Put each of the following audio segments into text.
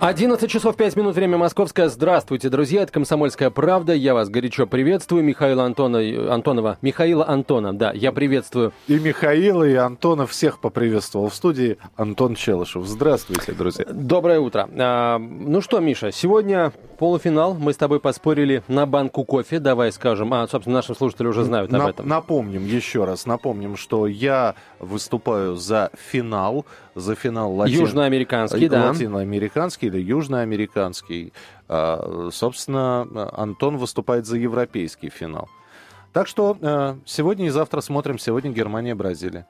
11 часов 5 минут, время московское. Здравствуйте, друзья, это «Комсомольская правда». Я вас горячо приветствую. Михаила Антона, Антонова. Михаила Антона, да, я приветствую. И Михаила, и Антона всех поприветствовал в студии Антон Челышев. Здравствуйте, друзья. Доброе утро. А, ну что, Миша, сегодня полуфинал. Мы с тобой поспорили на банку кофе. Давай скажем. А, собственно, наши слушатели уже знают об этом. Напомним еще раз, напомним, что я выступаю за финал за финал латин... южноамериканский, да. латиноамериканский или южноамериканский. А, собственно, Антон выступает за европейский финал. Так что э, сегодня и завтра смотрим. Сегодня Германия, Бразилия.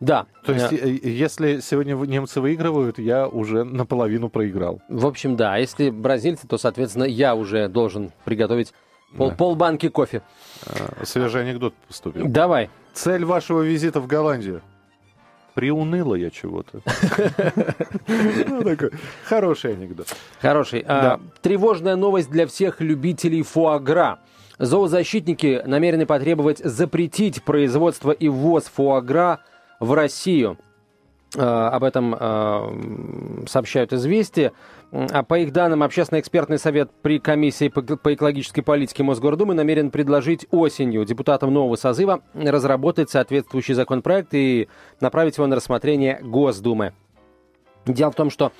Да. То есть, э, если сегодня немцы выигрывают, я уже наполовину проиграл. В общем, да. А если бразильцы, то, соответственно, я уже должен приготовить пол, да. полбанки кофе. Э, свежий анекдот поступил. Давай. Цель вашего визита в Голландию? Приуныло я чего-то. Ну, такой хороший анекдот. Хороший. А, тревожная новость для всех любителей фуагра. Зоозащитники намерены потребовать запретить производство и ввоз фуагра в Россию. А, об этом а, сообщают «Известия». А по их данным, Общественный экспертный совет при комиссии по экологической политике Мосгордумы намерен предложить осенью депутатам нового созыва разработать соответствующий законопроект и направить его на рассмотрение Госдумы. Дело в том, что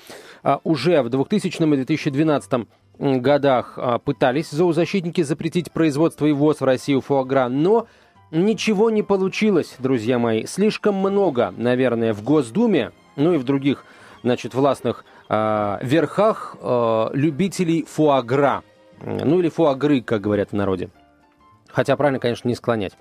а, уже в 2000 и 2012 годах а, пытались зоозащитники запретить производство и ввоз в Россию фуагра, но ничего не получилось, друзья мои. Слишком много, наверное, в Госдуме, ну и в других, значит, властных э, верхах э, любителей фуагра. Ну или фуагры, как говорят в народе. Хотя правильно, конечно, не склонять.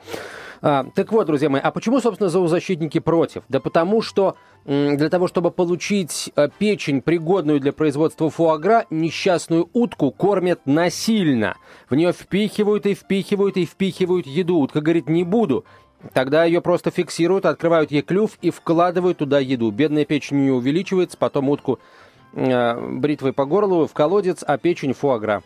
А, так вот, друзья мои, а почему, собственно, зоозащитники против? Да потому что для того, чтобы получить э, печень, пригодную для производства фуагра, несчастную утку кормят насильно. В нее впихивают и впихивают и впихивают еду. Утка говорит, не буду. Тогда ее просто фиксируют, открывают ей клюв и вкладывают туда еду. Бедная печень не увеличивается, потом утку бритвой по горлу в колодец, а печень фуагра.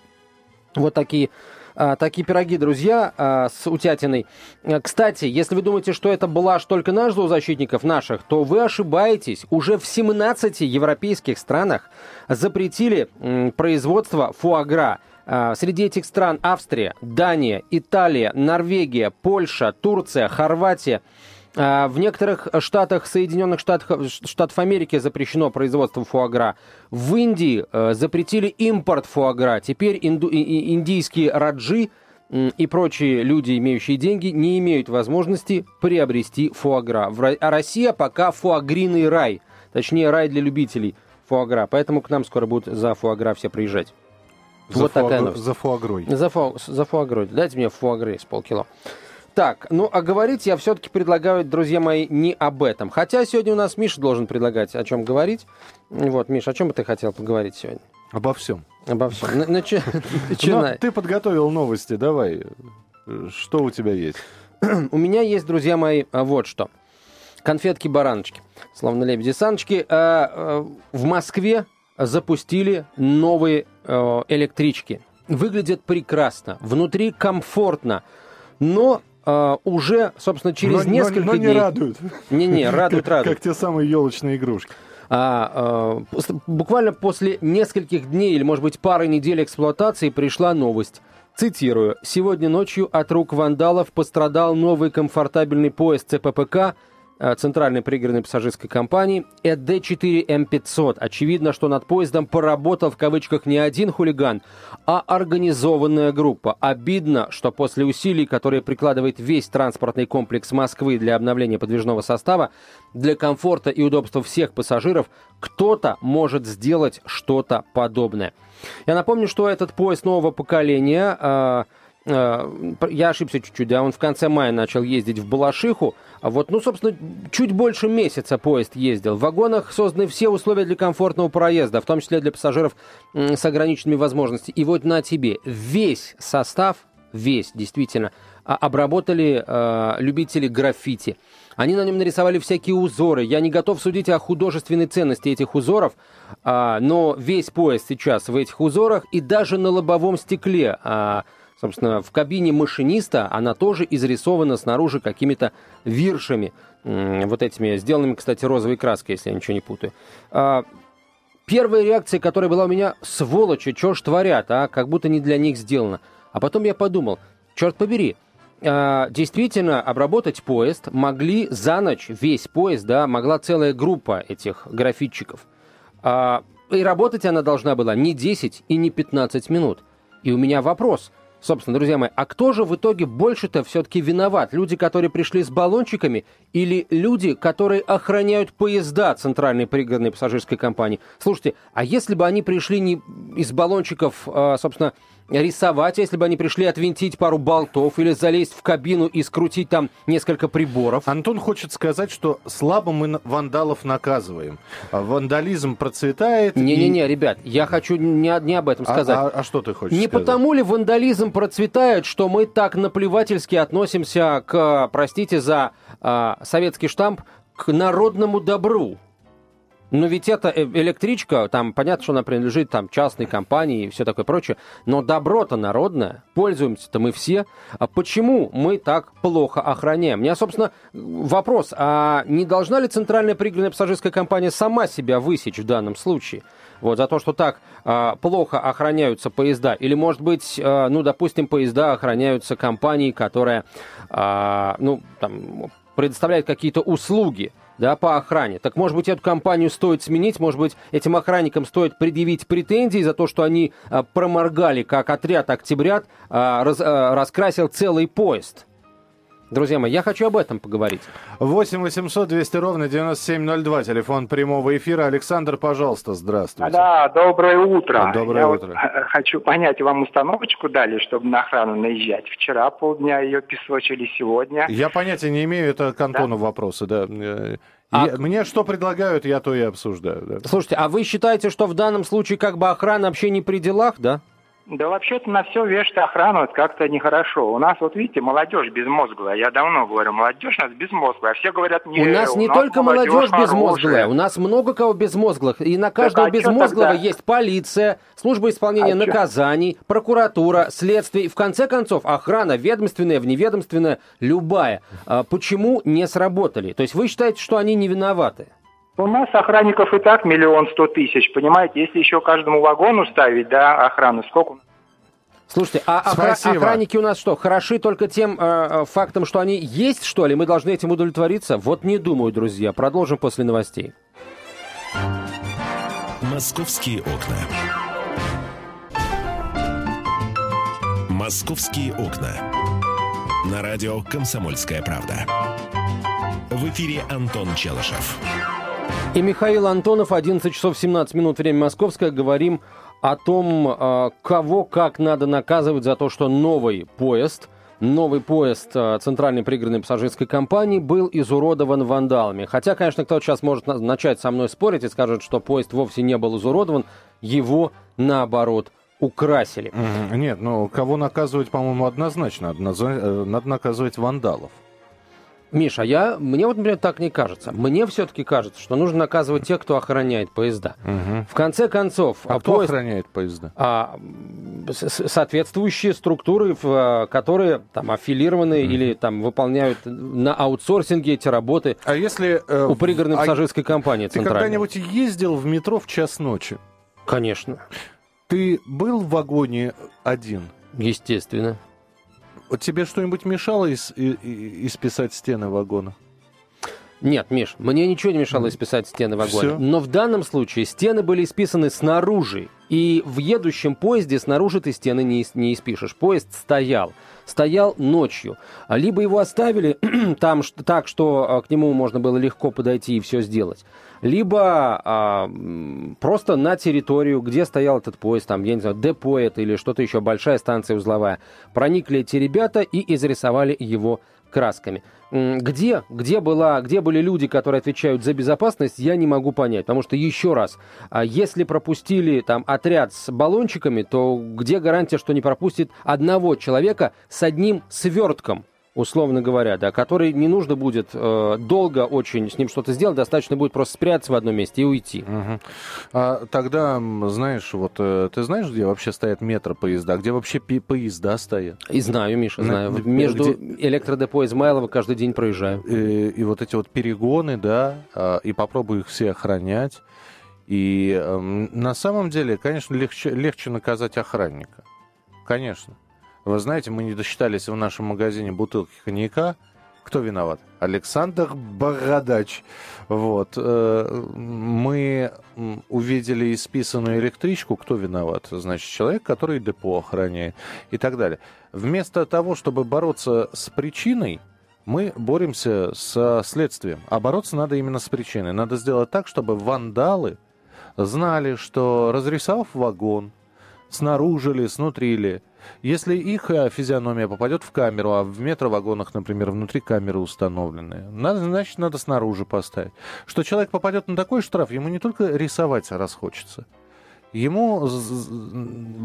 Вот такие а, такие пироги, друзья, а, с утятиной. Э, кстати, если вы думаете, что это блажь только наш зоозащитников, наших, то вы ошибаетесь. Уже в 17 европейских странах запретили производство фуагра. А, среди этих стран Австрия, Дания, Италия, Норвегия, Польша, Турция, Хорватия – в некоторых штатах Соединенных Штатов, Штатов Америки запрещено производство фуагра. В Индии э, запретили импорт фуагра. Теперь инду, индийские раджи и прочие люди, имеющие деньги, не имеют возможности приобрести фуагра. А Россия пока фуагриный рай. Точнее, рай для любителей фуагра. Поэтому к нам скоро будут за фуагра все приезжать. За вот фуаг... такая новость. За фуагрой. За, фу... за фуагрой. Дайте мне фуагры с полкило. Так, ну а говорить я все-таки предлагаю, друзья мои, не об этом. Хотя сегодня у нас Миша должен предлагать, о чем говорить. Вот, Миша, о чем бы ты хотел поговорить сегодня? Обо всем. Обо всем. Ну, ты подготовил новости, давай. Что у тебя есть? У меня есть, друзья мои, вот что. Конфетки-бараночки, словно лебеди-саночки. А, а, в Москве запустили новые э, электрички. Выглядят прекрасно, внутри комфортно, но Uh, уже, собственно, через но, несколько но, но дней... не радуют. Не-не, радуют, радуют. Как те самые елочные игрушки. А, а, буквально после нескольких дней или, может быть, пары недель эксплуатации пришла новость. Цитирую. «Сегодня ночью от рук вандалов пострадал новый комфортабельный поезд ЦППК центральной пригородной пассажирской компании ЭД-4М500. Очевидно, что над поездом поработал в кавычках не один хулиган, а организованная группа. Обидно, что после усилий, которые прикладывает весь транспортный комплекс Москвы для обновления подвижного состава, для комфорта и удобства всех пассажиров, кто-то может сделать что-то подобное. Я напомню, что этот поезд нового поколения э, Э, я ошибся чуть-чуть, да, он в конце мая начал ездить в Балашиху, а вот, ну, собственно, чуть больше месяца поезд ездил. В вагонах созданы все условия для комфортного проезда, в том числе для пассажиров с ограниченными возможностями. И вот на тебе весь состав, весь, действительно, а, обработали э, любители граффити. Они на нем нарисовали всякие узоры. Я не готов судить о художественной ценности этих узоров, э, но весь поезд сейчас в этих узорах и даже на лобовом стекле э, Собственно, в кабине машиниста она тоже изрисована снаружи какими-то виршами, вот этими, сделанными, кстати, розовой краской, если я ничего не путаю. А, первая реакция, которая была у меня, сволочи, что ж творят, а, как будто не для них сделано. А потом я подумал, черт побери, а, действительно обработать поезд могли за ночь, весь поезд, да, могла целая группа этих графитчиков. А, и работать она должна была не 10 и не 15 минут. И у меня вопрос – Собственно, друзья мои, а кто же в итоге больше-то все-таки виноват? Люди, которые пришли с баллончиками или люди, которые охраняют поезда Центральной пригородной пассажирской компании? Слушайте, а если бы они пришли не из баллончиков, а, собственно, рисовать, если бы они пришли отвинтить пару болтов или залезть в кабину и скрутить там несколько приборов. Антон хочет сказать, что слабо мы вандалов наказываем. А вандализм процветает. Не-не-не, и... ребят, я хочу не, не об этом сказать. А, а, а что ты хочешь Не сказать? потому ли вандализм процветает, что мы так наплевательски относимся к, простите за э, советский штамп, к народному добру? Но ведь это э, электричка, там понятно, что она принадлежит там частной компании и все такое прочее, но добро-то народное, пользуемся-то мы все. А почему мы так плохо охраняем? У меня, собственно, вопрос, а не должна ли Центральная пригородная пассажирская компания сама себя высечь в данном случае? Вот, за то, что так а, плохо охраняются поезда. Или, может быть, а, ну, допустим, поезда охраняются компанией, которая, а, ну, там, предоставляет какие-то услуги да, по охране. Так, может быть, эту компанию стоит сменить, может быть, этим охранникам стоит предъявить претензии за то, что они а, проморгали, как отряд «Октябрят» а, раз, а, раскрасил целый поезд. Друзья мои, я хочу об этом поговорить. 8 800 200 ровно 9702, телефон прямого эфира. Александр, пожалуйста, здравствуйте. Да, доброе утро. Доброе я утро. Вот хочу понять, вам установочку дали, чтобы на охрану наезжать? Вчера полдня ее песочили, сегодня. Я понятия не имею, это к Антону да? вопросы, да. А... Я, мне что предлагают, я то и обсуждаю. Да. Слушайте, а вы считаете, что в данном случае как бы охрана вообще не при делах, да? Да вообще-то на все вешать охрану, это как-то нехорошо. У нас, вот видите, молодежь безмозглая. Я давно говорю, молодежь у нас безмозглая. Все говорят, не, у нас не у нас только молодежь, безмозглая, у нас много кого безмозглых. И на каждого так, а безмозглого есть полиция, служба исполнения а наказаний, что? прокуратура, следствие. И в конце концов, охрана ведомственная, вневедомственная, любая. А почему не сработали? То есть вы считаете, что они не виноваты? У нас охранников и так миллион сто тысяч, понимаете? Если еще каждому вагону ставить, да, охрану, сколько? Слушайте, а охра- охранники у нас что, хороши только тем э, э, фактом, что они есть, что ли? Мы должны этим удовлетвориться? Вот не думаю, друзья. Продолжим после новостей. Московские окна. Московские окна. На радио «Комсомольская правда». В эфире Антон Челышев. И Михаил Антонов, 11 часов 17 минут, время московское. Говорим о том, а, кого как надо наказывать за то, что новый поезд, новый поезд а, Центральной пригородной пассажирской компании был изуродован вандалами. Хотя, конечно, кто-то сейчас может начать со мной спорить и скажет, что поезд вовсе не был изуродован, его, наоборот, украсили. Нет, ну, кого наказывать, по-моему, однозначно. Э, надо наказывать вандалов. Миша, я, мне вот, например, так не кажется. Мне все-таки кажется, что нужно наказывать тех, кто охраняет поезда. Угу. В конце концов... А, а кто поезд, охраняет поезда? А, соответствующие структуры, в, которые там аффилированы угу. или там выполняют на аутсорсинге эти работы а если, э, у пригородной а пассажирской компании Ты когда-нибудь ездил в метро в час ночи? Конечно. Ты был в вагоне один? Естественно. Тебе что-нибудь мешало ис- исписать стены вагона? Нет, Миш, мне ничего не мешало исписать стены вагона. Все? Но в данном случае стены были исписаны снаружи. И в едущем поезде снаружи ты стены не, не испишешь. Поезд стоял. Стоял ночью. Либо его оставили там так, что а, к нему можно было легко подойти и все сделать либо а, просто на территорию, где стоял этот поезд, там, я не знаю, депо это или что-то еще, большая станция узловая, проникли эти ребята и изрисовали его красками. Где, где, была, где были люди, которые отвечают за безопасность, я не могу понять. Потому что, еще раз, а если пропустили там отряд с баллончиками, то где гарантия, что не пропустит одного человека с одним свертком? Условно говоря, да, который не нужно будет э, долго очень с ним что-то сделать, достаточно будет просто спрятаться в одном месте и уйти. Угу. А тогда, знаешь, вот э, ты знаешь, где вообще стоят метро-поезда, где вообще поезда стоят? И знаю, Миша, знаю. На, Между где... электродепо Измайлова каждый день проезжаю. И, и вот эти вот перегоны, да, а, и попробую их все охранять. И э, на самом деле, конечно, легче, легче наказать охранника. Конечно. Вы знаете, мы не досчитались в нашем магазине бутылки коньяка. Кто виноват? Александр Бородач. Вот. Э, мы увидели исписанную электричку. Кто виноват? Значит, человек, который депо охраняет и так далее. Вместо того, чтобы бороться с причиной, мы боремся со следствием. А бороться надо именно с причиной. Надо сделать так, чтобы вандалы знали, что разрисовав вагон, снаружи ли, снутри ли, если их э, физиономия попадет в камеру, а в метровагонах, например, внутри камеры установлены, надо, значит, надо снаружи поставить. Что человек попадет на такой штраф, ему не только рисовать расхочется, ему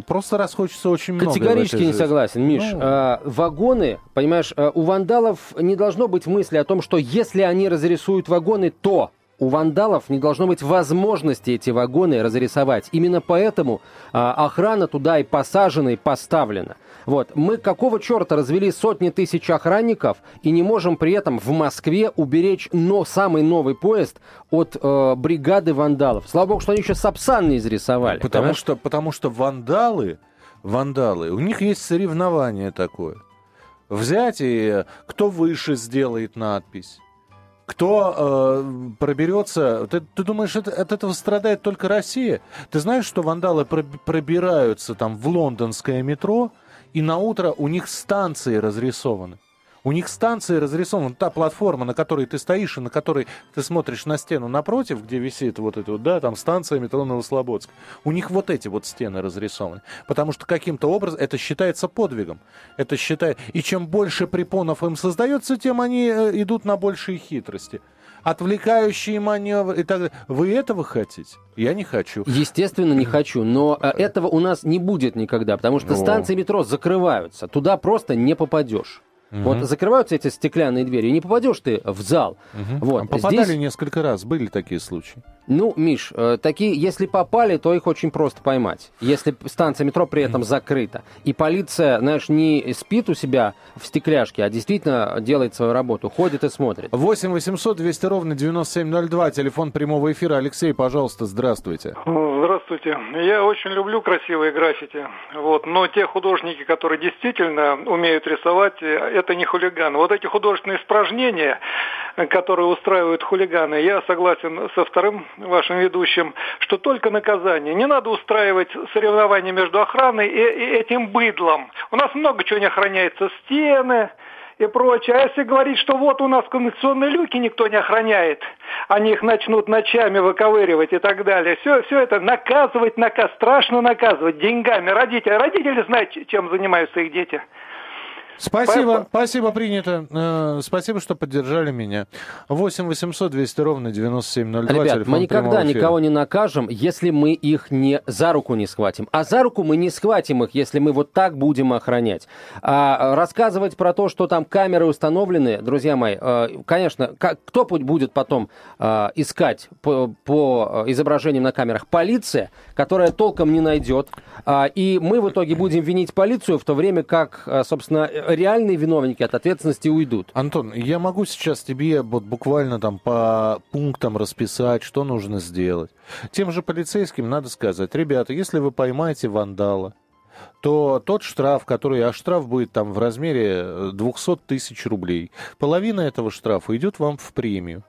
просто расхочется очень много. Категорически не согласен, Миш. Ну... А, вагоны, понимаешь, а, у вандалов не должно быть мысли о том, что если они разрисуют вагоны, то у вандалов не должно быть возможности эти вагоны разрисовать. Именно поэтому а, охрана туда и посажена, и поставлена. Вот. Мы какого черта развели сотни тысяч охранников и не можем при этом в Москве уберечь но самый новый поезд от э, бригады вандалов. Слава богу, что они еще Сапсан не изрисовали. Потому что, потому что вандалы, вандалы, у них есть соревнование такое. Взять и кто выше сделает надпись кто э, проберется... Ты, ты думаешь, это, от этого страдает только Россия? Ты знаешь, что вандалы пробираются там в лондонское метро, и на утро у них станции разрисованы? У них станции разрисованы. Та платформа, на которой ты стоишь, и на которой ты смотришь на стену напротив, где висит вот это вот, да, там станция метро Новослободск. У них вот эти вот стены разрисованы. Потому что каким-то образом это считается подвигом. Это считает... И чем больше препонов им создается, тем они э, идут на большие хитрости отвлекающие маневры и так далее. Вы этого хотите? Я не хочу. Естественно, не хочу, но э, этого у нас не будет никогда, потому что но... станции метро закрываются, туда просто не попадешь. Угу. Вот закрываются эти стеклянные двери, и не попадешь ты в зал. Угу. Вот. А попадали Здесь... несколько раз, были такие случаи. Ну, Миш, э, такие, если попали, то их очень просто поймать. Если станция метро при этом закрыта. И полиция, знаешь, не спит у себя в стекляшке, а действительно делает свою работу, ходит и смотрит. 8 800 200 ровно 9702, телефон прямого эфира. Алексей, пожалуйста, здравствуйте. Здравствуйте. Я очень люблю красивые граффити. Вот, но те художники, которые действительно умеют рисовать, это не хулиганы. Вот эти художественные испражнения, которые устраивают хулиганы, я согласен со вторым вашим ведущим, что только наказание. Не надо устраивать соревнования между охраной и, и этим быдлом. У нас много чего не охраняется. Стены, и прочее. А если говорить, что вот у нас коммуникационные люки никто не охраняет, они их начнут ночами выковыривать и так далее, все, все это наказывать, наказ, страшно наказывать деньгами. Родители, родители знают, чем занимаются их дети. Спасибо, спасибо, принято. Э, спасибо, что поддержали меня. 8 800 200 ровно 9702. Ребят, мы никогда никого не накажем, если мы их не за руку не схватим. А за руку мы не схватим их, если мы вот так будем охранять. А рассказывать про то, что там камеры установлены, друзья мои, э, конечно, кто будет потом э, искать по, по изображениям на камерах? Полиция, которая толком не найдет. А, и мы в итоге будем винить полицию, в то время как, собственно, реальные виновники от ответственности уйдут. Антон, я могу сейчас тебе вот буквально там по пунктам расписать, что нужно сделать. Тем же полицейским надо сказать, ребята, если вы поймаете вандала, то тот штраф, который, а штраф будет там в размере 200 э, тысяч рублей, половина этого штрафа идет вам в премию.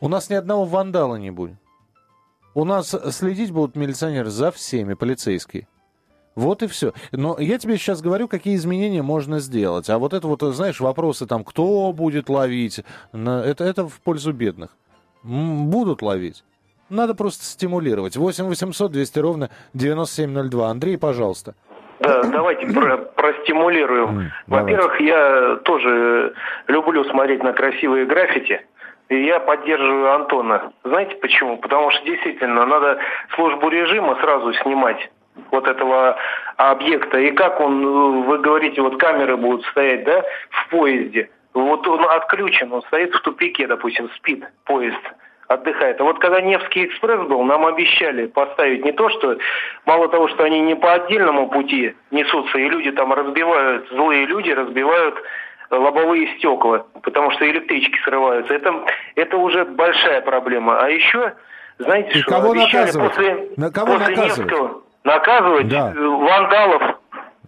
У нас ни одного вандала не будет. У нас следить будут милиционеры за всеми, полицейские. Вот и все. Но я тебе сейчас говорю, какие изменения можно сделать. А вот это вот, знаешь, вопросы там, кто будет ловить, это, это в пользу бедных. Будут ловить. Надо просто стимулировать. 8 800 200 ровно 9702. Андрей, пожалуйста. Да, давайте про, простимулируем. Во-первых, я тоже люблю смотреть на красивые граффити. И я поддерживаю Антона. Знаете почему? Потому что действительно надо службу режима сразу снимать вот этого объекта. И как он, вы говорите, вот камеры будут стоять, да, в поезде. Вот он отключен, он стоит в тупике, допустим, спит поезд отдыхает. А вот когда Невский экспресс был, нам обещали поставить не то, что мало того, что они не по отдельному пути несутся, и люди там разбивают, злые люди разбивают лобовые стекла, потому что электрички срываются. Это, это уже большая проблема. А еще, знаете, и что кого обещали наказывать? после, На кого после наказывать? Невского наказывать Да. э, вандалов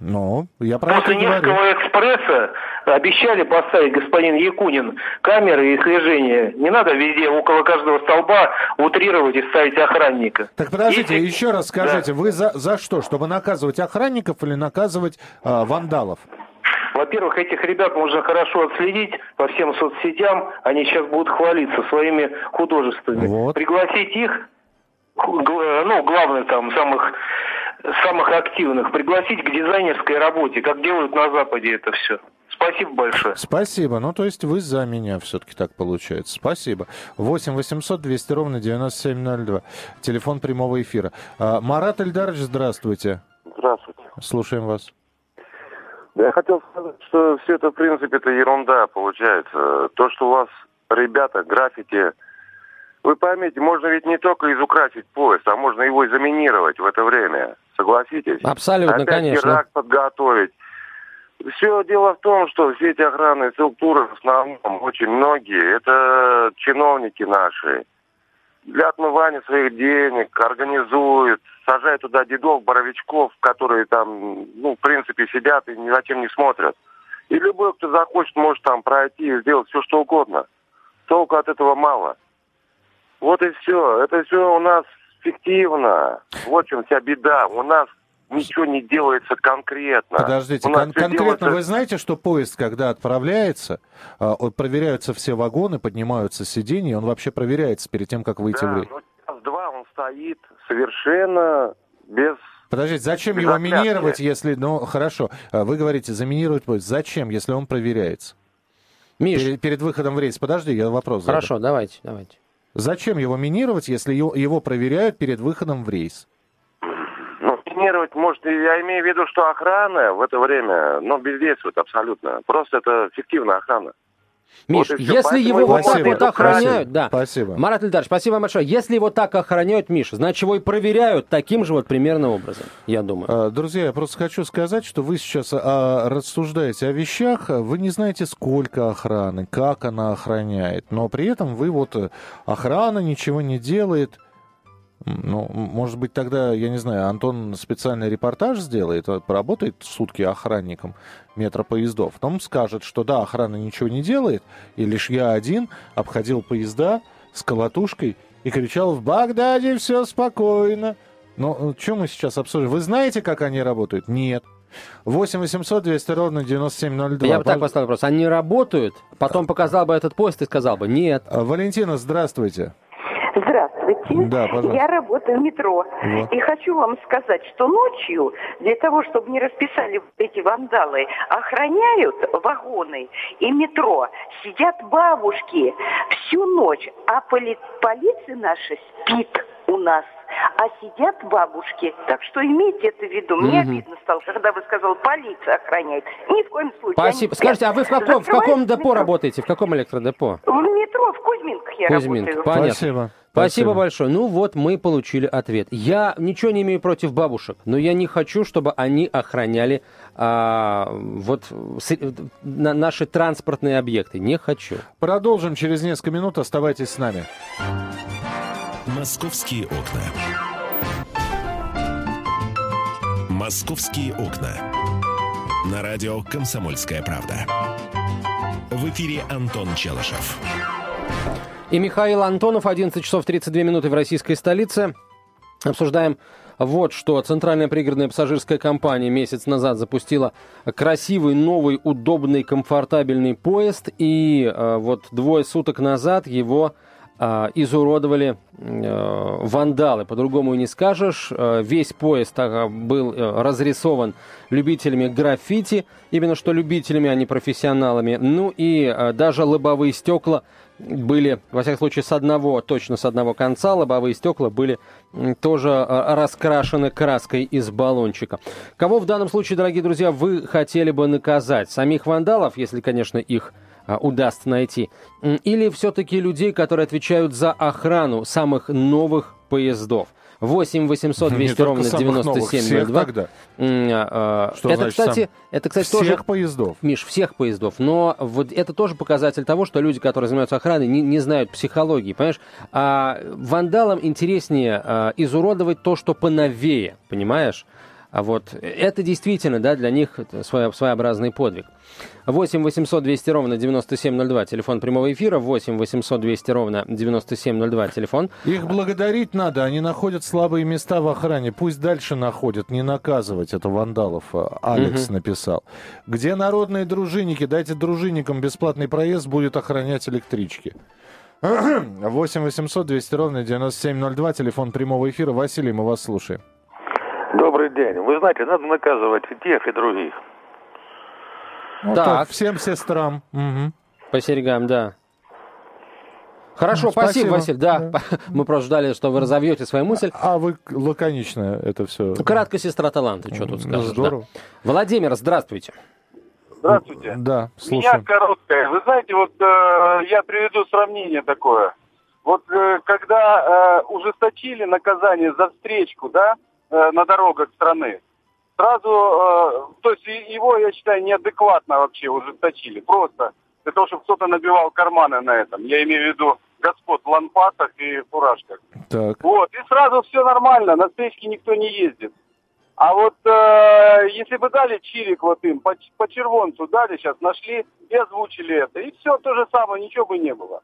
Ну, я про После говорю. Невского экспресса обещали поставить, господин Якунин, камеры и слежения. Не надо везде, около каждого столба утрировать и ставить охранника. Так подождите, Если- еще раз скажите, вы за, за что? Чтобы наказывать охранников или наказывать а, вандалов? Во-первых, этих ребят можно хорошо отследить по всем соцсетям. Они сейчас будут хвалиться своими художествами. Вот. Пригласить их, ну, главное там, самых, самых активных, пригласить к дизайнерской работе, как делают на Западе это все. Спасибо большое. Спасибо. Ну, то есть вы за меня все-таки так получается. Спасибо. 8 800 200 ровно 9702. Телефон прямого эфира. А, Марат Эльдарович, здравствуйте. Здравствуйте. Слушаем вас. Да я хотел сказать, что все это, в принципе, это ерунда получается. То, что у вас ребята, граффити... Вы поймите, можно ведь не только изукрасить поезд, а можно его и заминировать в это время. Согласитесь? Абсолютно, Опять конечно. теракт подготовить. Все дело в том, что все эти охранные структуры, в основном, очень многие, это чиновники наши. Для отмывания своих денег организуют, сажают туда дедов, боровичков, которые там, ну, в принципе, сидят и ни за чем не смотрят. И любой, кто захочет, может там пройти и сделать все, что угодно. Толку от этого мало. Вот и все. Это все у нас фиктивно. Вот в чем вся беда. У нас ничего не делается конкретно. Подождите, кон- конкретно делается- вы знаете, что поезд, когда отправляется, а, проверяются все вагоны, поднимаются сиденья, он вообще проверяется перед тем, как выйти в Да, рейс? ну, час-два он стоит совершенно без... Подождите, зачем Без его оглядки. минировать, если... Ну, хорошо, а вы говорите, заминировать поезд. Зачем, если он проверяется? Миш, Перед, перед выходом в рейс. Подожди, я вопрос задам. хорошо, давайте, давайте. Зачем его минировать, если его, проверяют перед выходом в рейс? Ну, минировать, может, я имею в виду, что охрана в это время, ну, бездействует абсолютно. Просто это фиктивная охрана. Миш, Вот если Поэтому его вот так вот охраняют, спасибо, да. спасибо. Марат Ильдарович, спасибо вам большое. Если его так охраняют, Миш, значит, его и проверяют таким же вот примерно образом, я думаю. А, Друзья, я просто хочу сказать, что вы сейчас а, рассуждаете о вещах, вы не знаете, сколько охраны, как она охраняет, но при этом вы вот э, охрана ничего не делает. Ну, может быть, тогда, я не знаю, Антон специальный репортаж сделает, а, поработает сутки охранником метропоездов, потом скажет, что да, охрана ничего не делает, и лишь я один обходил поезда с колотушкой и кричал «В Багдаде все спокойно». Но что мы сейчас обсуждаем? Вы знаете, как они работают? Нет. 8 800 200 ровно 9702. я бы так поставил вопрос. Они работают, потом показал бы этот поезд и сказал бы нет. А, Валентина, здравствуйте. Здравствуйте. Да, пожалуйста. Я работаю в метро. Вот. И хочу вам сказать, что ночью, для того, чтобы не расписали эти вандалы, охраняют вагоны и метро. Сидят бабушки всю ночь, а поли- полиция наша спит у нас. А сидят бабушки. Так что имейте это в виду. Мне Мгм. обидно стало, когда вы сказал, полиция охраняет. Ни в коем случае. они Спасибо. спят. Скажите, а вы в каком, в каком депо метро. работаете? В каком электродепо? В метро, в Кузьминках я Кузьминка. работаю. Понятно. Спасибо. Спасибо большое. Ну вот мы получили ответ. Я ничего не имею против бабушек, но я не хочу, чтобы они охраняли а, вот с- на- наши транспортные объекты. Не хочу. Продолжим через несколько минут. Оставайтесь с нами. Московские окна. Московские окна. На радио «Комсомольская правда». В эфире Антон Челышев. И Михаил Антонов, 11 часов 32 минуты в российской столице. Обсуждаем вот что. Центральная пригородная пассажирская компания месяц назад запустила красивый, новый, удобный, комфортабельный поезд. И э, вот двое суток назад его изуродовали э, вандалы. По-другому и не скажешь. Э, весь поезд э, был разрисован любителями граффити. Именно что любителями, а не профессионалами. Ну и даже лобовые стекла были, во всяком случае, с одного, точно с одного конца, лобовые стекла были тоже раскрашены краской из баллончика. Кого в данном случае, дорогие друзья, вы хотели бы наказать? Самих вандалов, если, конечно, их а, удастся найти. Или все-таки людей, которые отвечают за охрану самых новых поездов. 8 800 200 ровно 9702. Тогда. А, Что это, значит, кстати, это, кстати, всех тоже... поездов. Миш, всех поездов. Но вот это тоже показатель того, что люди, которые занимаются охраной, не, не знают психологии. Понимаешь? А вандалам интереснее а, изуродовать то, что поновее. Понимаешь? А вот это действительно, да, для них своеобразный подвиг. 8 800 200 ровно 9702, телефон прямого эфира, 8 800 200 ровно 9702, телефон. Их благодарить надо, они находят слабые места в охране, пусть дальше находят, не наказывать, это Вандалов а, Алекс угу. написал. Где народные дружинники, дайте дружинникам бесплатный проезд, будет охранять электрички. 8 800 200 ровно 9702, телефон прямого эфира. Василий, мы вас слушаем. Добрый день. Вы знаете, надо наказывать и тех, и других. Вот так. так. Всем сестрам. Угу. По серьгам, да. Хорошо, спасибо, спасибо Василий. Да, да, мы просто ждали, что вы разовьете свою мысль. А вы лаконично это все. Кратко сестра таланта, что тут скажешь. Здорово. Да. Владимир, здравствуйте. Здравствуйте. Да, слушаю. Меня короткая. Вы знаете, вот э, я приведу сравнение такое. Вот э, когда э, ужесточили наказание за встречку, да, э, на дорогах страны, сразу, э, то есть его, я считаю, неадекватно вообще ужесточили. Просто для того, чтобы кто-то набивал карманы на этом. Я имею в виду господ в лампасах и фуражках. Так. Вот, и сразу все нормально, на встречке никто не ездит. А вот э, если бы дали чирик вот им, по, по червонцу дали, сейчас нашли и озвучили это, и все то же самое, ничего бы не было.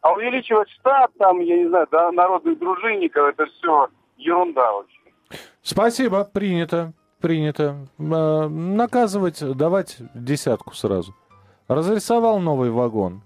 А увеличивать штат, там, я не знаю, да, народных дружинников, это все ерунда вообще. Спасибо, принято принято э, наказывать, давать десятку сразу. Разрисовал новый вагон.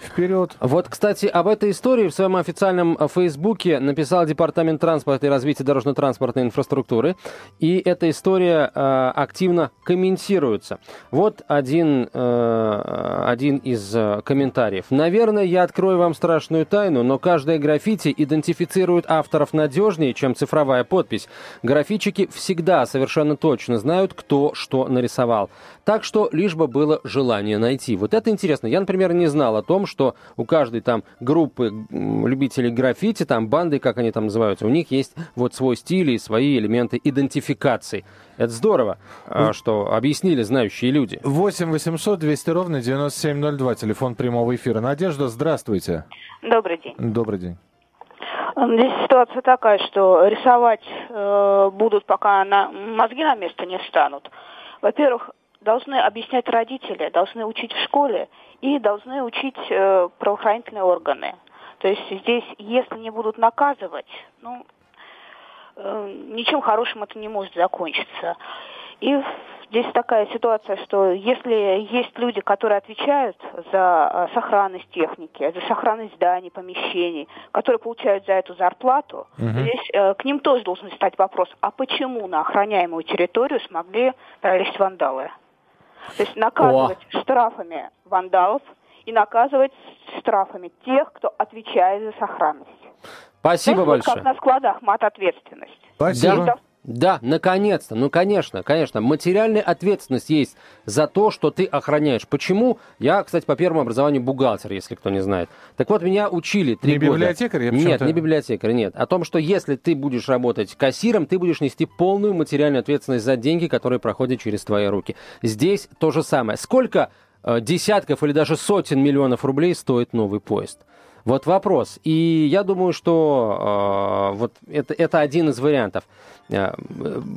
Вперед. Вот, кстати, об этой истории в своем официальном э, фейсбуке написал Департамент транспорта и развития дорожно-транспортной инфраструктуры. И эта история э, активно комментируется. Вот один, э, один из э, комментариев. Наверное, я открою вам страшную тайну, но каждое граффити идентифицирует авторов надежнее, чем цифровая подпись. Графичики всегда совершенно точно знают, кто что нарисовал. Так что лишь бы было желание найти. Вот это интересно. Я, например, не знал о том, что у каждой там группы любителей граффити, там банды, как они там называются, у них есть вот свой стиль и свои элементы идентификации. Это здорово, а, что объяснили знающие люди. 8 800 200 ровно 9702, телефон прямого эфира. Надежда, здравствуйте. Добрый день. Добрый день. Здесь ситуация такая, что рисовать э, будут, пока на, мозги на место не встанут. Во-первых, должны объяснять родители, должны учить в школе и должны учить э, правоохранительные органы. То есть здесь, если не будут наказывать, ну, э, ничем хорошим это не может закончиться. И здесь такая ситуация, что если есть люди, которые отвечают за э, сохранность техники, за сохранность зданий, помещений, которые получают за эту зарплату, угу. здесь э, к ним тоже должен стать вопрос, а почему на охраняемую территорию смогли пролезть вандалы? То есть наказывать О. штрафами вандалов и наказывать штрафами тех, кто отвечает за сохранность. Спасибо Это большое. как на складах мат-ответственность. Спасибо. Да. Наконец-то, ну конечно, конечно. Материальная ответственность есть за то, что ты охраняешь. Почему? Я, кстати, по первому образованию бухгалтер, если кто не знает. Так вот, меня учили три года. Не библиотекарь? Я нет, не библиотекарь, нет. О том, что если ты будешь работать кассиром, ты будешь нести полную материальную ответственность за деньги, которые проходят через твои руки. Здесь то же самое. Сколько э, десятков или даже сотен миллионов рублей стоит новый поезд? Вот вопрос. И я думаю, что э, вот это, это один из вариантов. Э,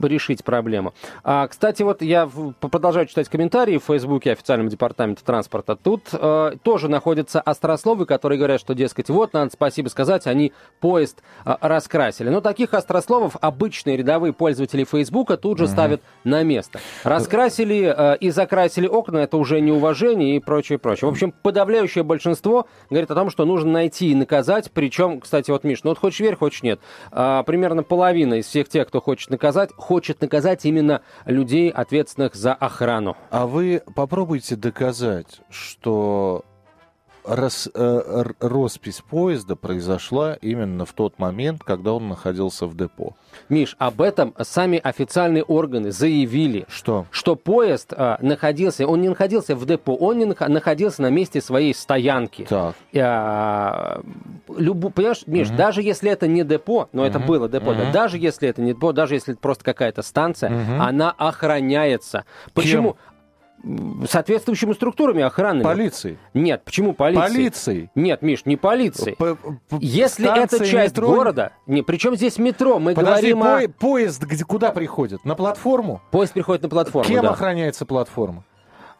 решить проблему. А, кстати, вот я продолжаю читать комментарии в Фейсбуке официального департамента транспорта. Тут э, тоже находятся острословы, которые говорят, что, дескать, вот, надо спасибо сказать, они поезд э, раскрасили. Но таких острословов обычные рядовые пользователи Фейсбука тут же угу. ставят на место. Раскрасили э, и закрасили окна, это уже неуважение и прочее, прочее. В общем, подавляющее большинство говорит о том, что нужно найти и наказать. Причем, кстати, вот, Миш, ну вот хочешь верь, хочешь нет. А, примерно половина из всех тех, кто хочет наказать, хочет наказать именно людей, ответственных за охрану. А вы попробуйте доказать, что рас, э, роспись поезда произошла именно в тот момент, когда он находился в депо. Миш, об этом сами официальные органы заявили. Что? Что поезд а, находился, он не находился в депо, он не нах- находился на месте своей стоянки. Так. А, любу- понимаешь, Миш, даже если это не депо, но это было депо, да, даже если это не депо, даже если это просто какая-то станция, она охраняется. Почему? М, Соответствующими структурами охраны. Полицией. Нет, почему полицией? Полицией. Нет, Миш, не полицией. П- Если это часть метро- города, не, причем здесь метро, мы Подожди, говорим о... пое- поезд где, куда приходит? На платформу? Поезд приходит на платформу, Кем да. охраняется платформа?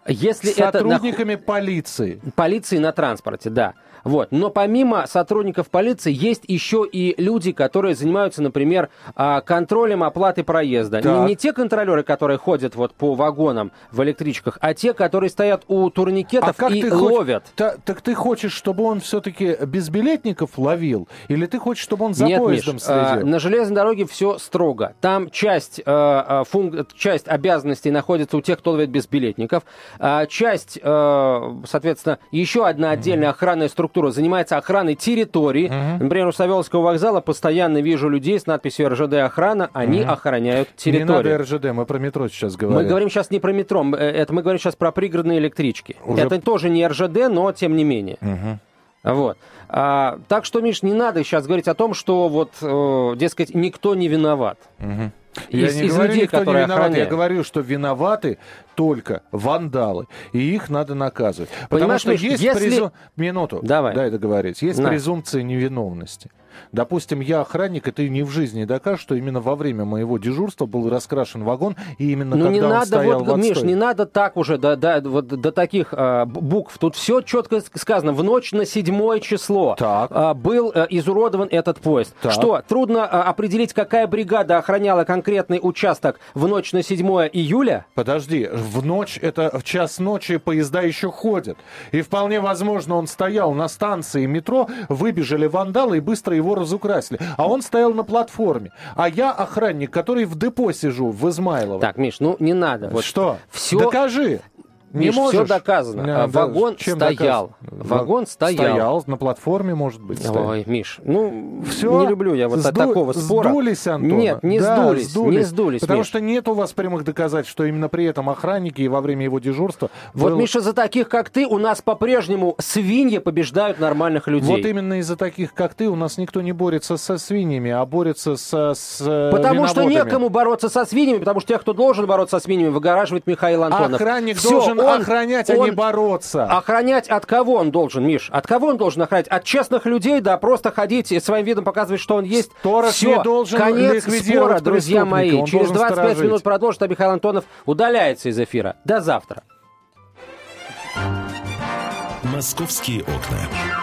Если это Сотрудниками полиции. полиции на транспорте, да. Вот. Но помимо сотрудников полиции есть еще и люди, которые занимаются, например, а, контролем оплаты проезда. Так. Не, не те контролеры, которые ходят вот по вагонам в электричках, а те, которые стоят у турникетов и А ты хоч- ловят. Та- так ты хочешь, чтобы он все-таки безбилетников ловил? Или ты хочешь, чтобы он за Нет, поездом Миш, а, следил? на железной дороге все строго. Там часть, э, э, функ- часть обязанностей находится у тех, кто ловит безбилетников. А часть, э, соответственно, еще одна отдельная охранная структура занимается охраной территории. Например, у Савеловского вокзала постоянно вижу людей с надписью РЖД охрана, они охраняют Не надо территорию. РЖД, мы про метро сейчас говорим. Мы говорим сейчас не про метро, э, это мы говорим сейчас про пригородные электрички. Уже- Это тоже не РЖД, но тем не менее. Вот. А, так что, Миш, не надо сейчас говорить о том, что вот, э, дескать, никто не виноват. Я Из- не из говорю, людей, никто не которые виноват. Я говорю, что виноваты только вандалы, и их надо наказывать. Потому Понимаешь, что Миш, есть если- презум- Минуту, Давай. дай договорить. Есть На. презумпция невиновности. Допустим, я охранник, и ты ни в жизни не докажешь, что именно во время моего дежурства был раскрашен вагон, и именно Ну когда не он надо, стоял вот, в Миш, не надо так уже до, до, вот, до таких а, букв. Тут все четко сказано. В ночь на седьмое число Так. а, был а, изуродован этот поезд. Так. Что, трудно а, определить, какая бригада охраняла конкретный участок в ночь на 7 июля? Подожди, в ночь, это в час ночи поезда еще ходят. И вполне возможно, он стоял на станции метро, выбежали вандалы и быстро его разукрасили. А он стоял на платформе. А я охранник, который в депо сижу, в Измайлово. Так, Миш, ну не надо. Вот Что? Все, Докажи. Не Миш, все доказано. Да, А, да, Вагон чем стоял. доказано? Вагон стоял. Стоял, на платформе, может быть, стоял. Ой, Миш, ну, Всё? не люблю я вот Сду- такого спора. Сдулись, Антон? Нет, не Да, сдулись, не сдулись, Потому Миш. что нет у вас прямых доказательств, что именно при этом охранники и во время его дежурства... Вот, был- Миша, за таких, как ты, у нас по-прежнему свиньи побеждают нормальных людей. Вот именно из-за таких, как ты, у нас никто не борется со свиньями, а борется со, с э, Потому что некому бороться со свиньями, потому что тех, кто должен бороться со свиньями, выгораживает Михаил Антонов. Охранник Всё, должен он- охранять, а не он- бороться. Охранять от кого он должен, Миш? От кого он должен охранять? От честных людей, да, просто ходить и своим видом показывать, что он есть. Сторож Всё, не должен конец спора, друзья мои. он Через должен 25 сторожить. минут продолжит, а Михаил Антонов удаляется из эфира. До завтра. «Московские окна».